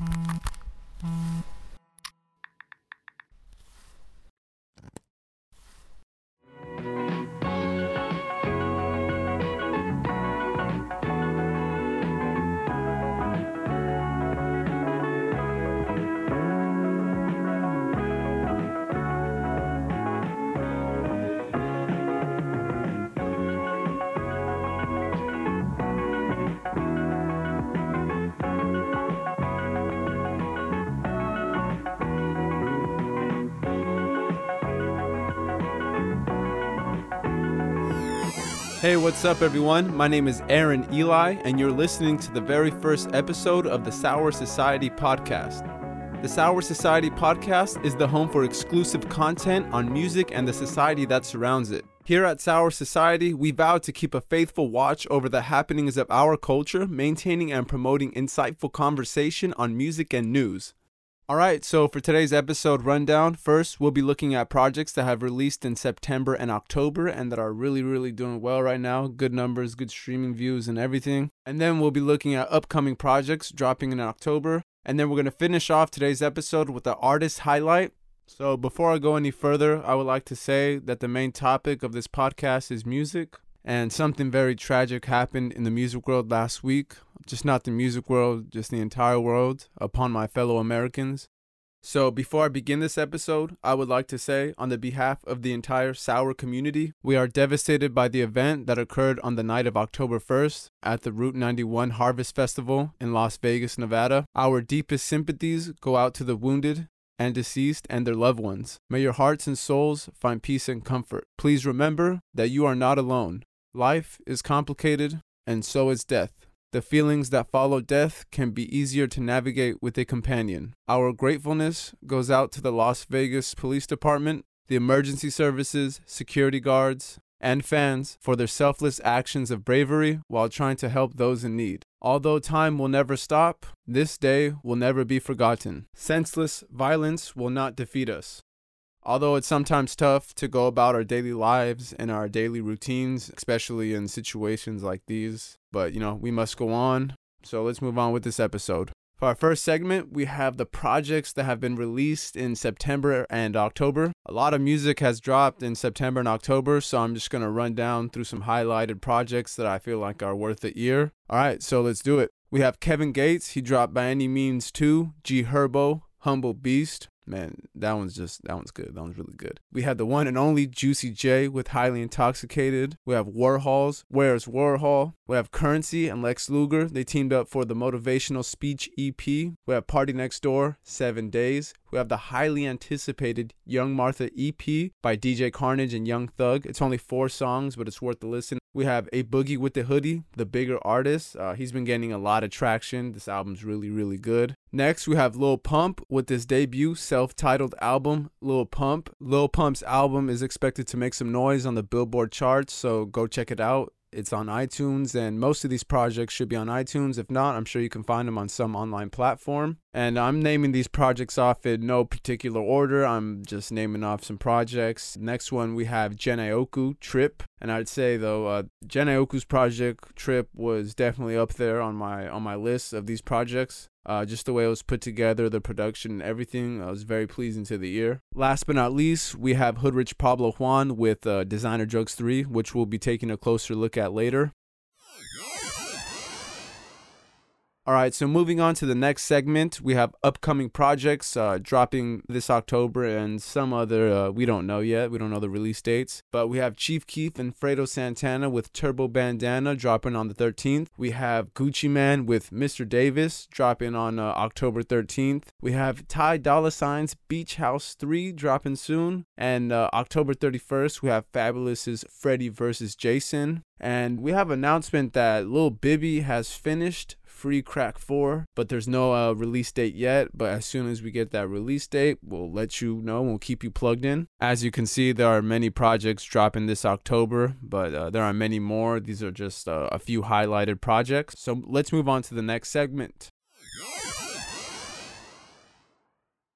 Mm-hmm. Hey, what's up, everyone? My name is Aaron Eli, and you're listening to the very first episode of the Sour Society podcast. The Sour Society podcast is the home for exclusive content on music and the society that surrounds it. Here at Sour Society, we vow to keep a faithful watch over the happenings of our culture, maintaining and promoting insightful conversation on music and news. All right, so for today's episode rundown, first we'll be looking at projects that have released in September and October and that are really, really doing well right now. Good numbers, good streaming views, and everything. And then we'll be looking at upcoming projects dropping in October. And then we're going to finish off today's episode with the artist highlight. So before I go any further, I would like to say that the main topic of this podcast is music. And something very tragic happened in the music world last week. Just not the music world, just the entire world, upon my fellow Americans. So, before I begin this episode, I would like to say, on the behalf of the entire Sour community, we are devastated by the event that occurred on the night of October 1st at the Route 91 Harvest Festival in Las Vegas, Nevada. Our deepest sympathies go out to the wounded and deceased and their loved ones. May your hearts and souls find peace and comfort. Please remember that you are not alone. Life is complicated, and so is death. The feelings that follow death can be easier to navigate with a companion. Our gratefulness goes out to the Las Vegas Police Department, the emergency services, security guards, and fans for their selfless actions of bravery while trying to help those in need. Although time will never stop, this day will never be forgotten. Senseless violence will not defeat us. Although it's sometimes tough to go about our daily lives and our daily routines, especially in situations like these, but you know, we must go on. So let's move on with this episode. For our first segment, we have the projects that have been released in September and October. A lot of music has dropped in September and October, so I'm just going to run down through some highlighted projects that I feel like are worth the ear. All right, so let's do it. We have Kevin Gates, he dropped By Any Means 2, G Herbo, Humble Beast, man, that one's just that one's good. That one's really good. We had the one and only Juicy J with Highly Intoxicated. We have Warhols. Where's Warhol? We have Currency and Lex Luger. They teamed up for the motivational speech EP. We have Party Next Door, Seven Days. We have the highly anticipated Young Martha EP by DJ Carnage and Young Thug. It's only four songs, but it's worth the listen. We have A Boogie with the Hoodie, the bigger artist. Uh, he's been getting a lot of traction. This album's really, really good. Next, we have Lil Pump with his debut self titled album, Lil Pump. Lil Pump's album is expected to make some noise on the Billboard charts, so go check it out. It's on iTunes, and most of these projects should be on iTunes. If not, I'm sure you can find them on some online platform. And I'm naming these projects off in no particular order. I'm just naming off some projects. Next one, we have Jhené Aiko Trip. And I'd say though, uh, Jhené Aiko's project Trip was definitely up there on my on my list of these projects. Uh, just the way it was put together, the production, and everything uh, was very pleasing to the ear. Last but not least, we have Hoodrich Pablo Juan with uh, Designer Drugs 3, which we'll be taking a closer look at later. All right, so moving on to the next segment, we have upcoming projects uh, dropping this October and some other, uh, we don't know yet. We don't know the release dates. But we have Chief Keef and Fredo Santana with Turbo Bandana dropping on the 13th. We have Gucci Mane with Mr. Davis dropping on uh, October 13th. We have Ty Dolla Sign's Beach House 3 dropping soon. And uh, October 31st, we have Fabolous's Freddy vs. Jason. And we have announcement that Lil Bibby has finished Free Crack 4, but there's no uh, release date yet. But as soon as we get that release date, we'll let you know. We'll keep you plugged in. As you can see, there are many projects dropping this October, but uh, there are many more. These are just uh, a few highlighted projects. So let's move on to the next segment.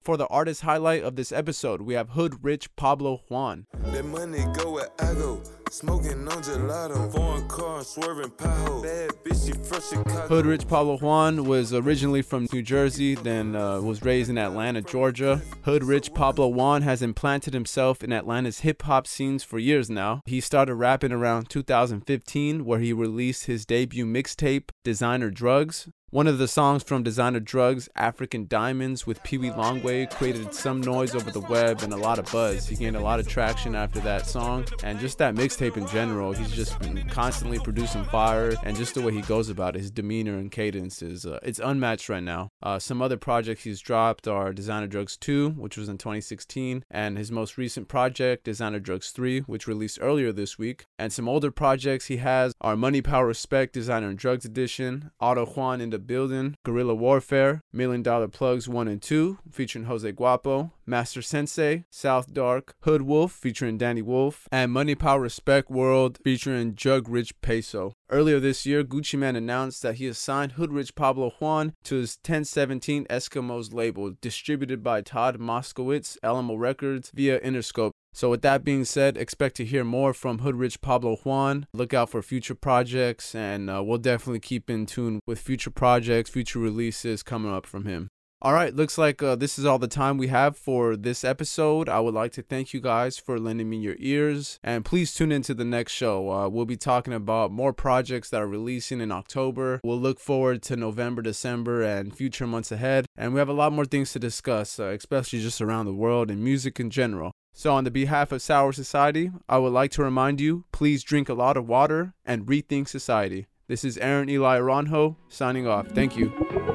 For the artist highlight of this episode, we have Hood Rich Pablo Juan. That money go where I go. Smoking on gelato. Foreign car swerving pothole. Bad bitch, she from Chicago. Hood Rich Pablo Juan was originally from New Jersey, then uh, was raised in Atlanta, Georgia. Hood Rich Pablo Juan has implanted himself in Atlanta's hip hop scenes for years now. He started rapping around 2015, where he released his debut mixtape, Designer Drugs. One of the songs from Designer Drugs, African Diamonds, with Pee Wee Longway, created some noise over the web and a lot of buzz. He gained a lot of traction after that song, and just that mixtape in general. He's just been constantly producing fire, and just the way he goes about it, his demeanor and cadence is uh, it's unmatched right now. Uh, some other projects he's dropped are Designer Drugs 2, which was in 2016, and his most recent project, Designer Drugs 3, which released earlier this week. And some older projects he has are Money, Power, Respect, Designer and Drugs Edition, Otto Juan in the Building, Guerrilla Warfare, Million Dollar Plugs 1 and 2, featuring Jose Guapo, Master Sensei, South Dark, Hood Wolf, featuring Danny Wolf, and Money Power Respect World, featuring Jug Rich Peso. Earlier this year, Gucci Mane announced that he has signed Hood Rich Pablo Juan to his 1017 Eskimos label, distributed by Todd Moskowitz, Alamo Records, via Interscope. So, with that being said, expect to hear more from Hood Rich Pablo Juan. Look out for future projects, and uh, we'll definitely keep in tune with future projects, future releases coming up from him. All right, looks like uh, this is all the time we have for this episode. I would like to thank you guys for lending me your ears, and please tune into the next show. Uh, we'll be talking about more projects that are releasing in October. We'll look forward to November, December, and future months ahead, and we have a lot more things to discuss, uh, especially just around the world and music in general. So, on the behalf of Sour Society, I would like to remind you please drink a lot of water and rethink society. This is Aaron Eli Ronho signing off. Thank you.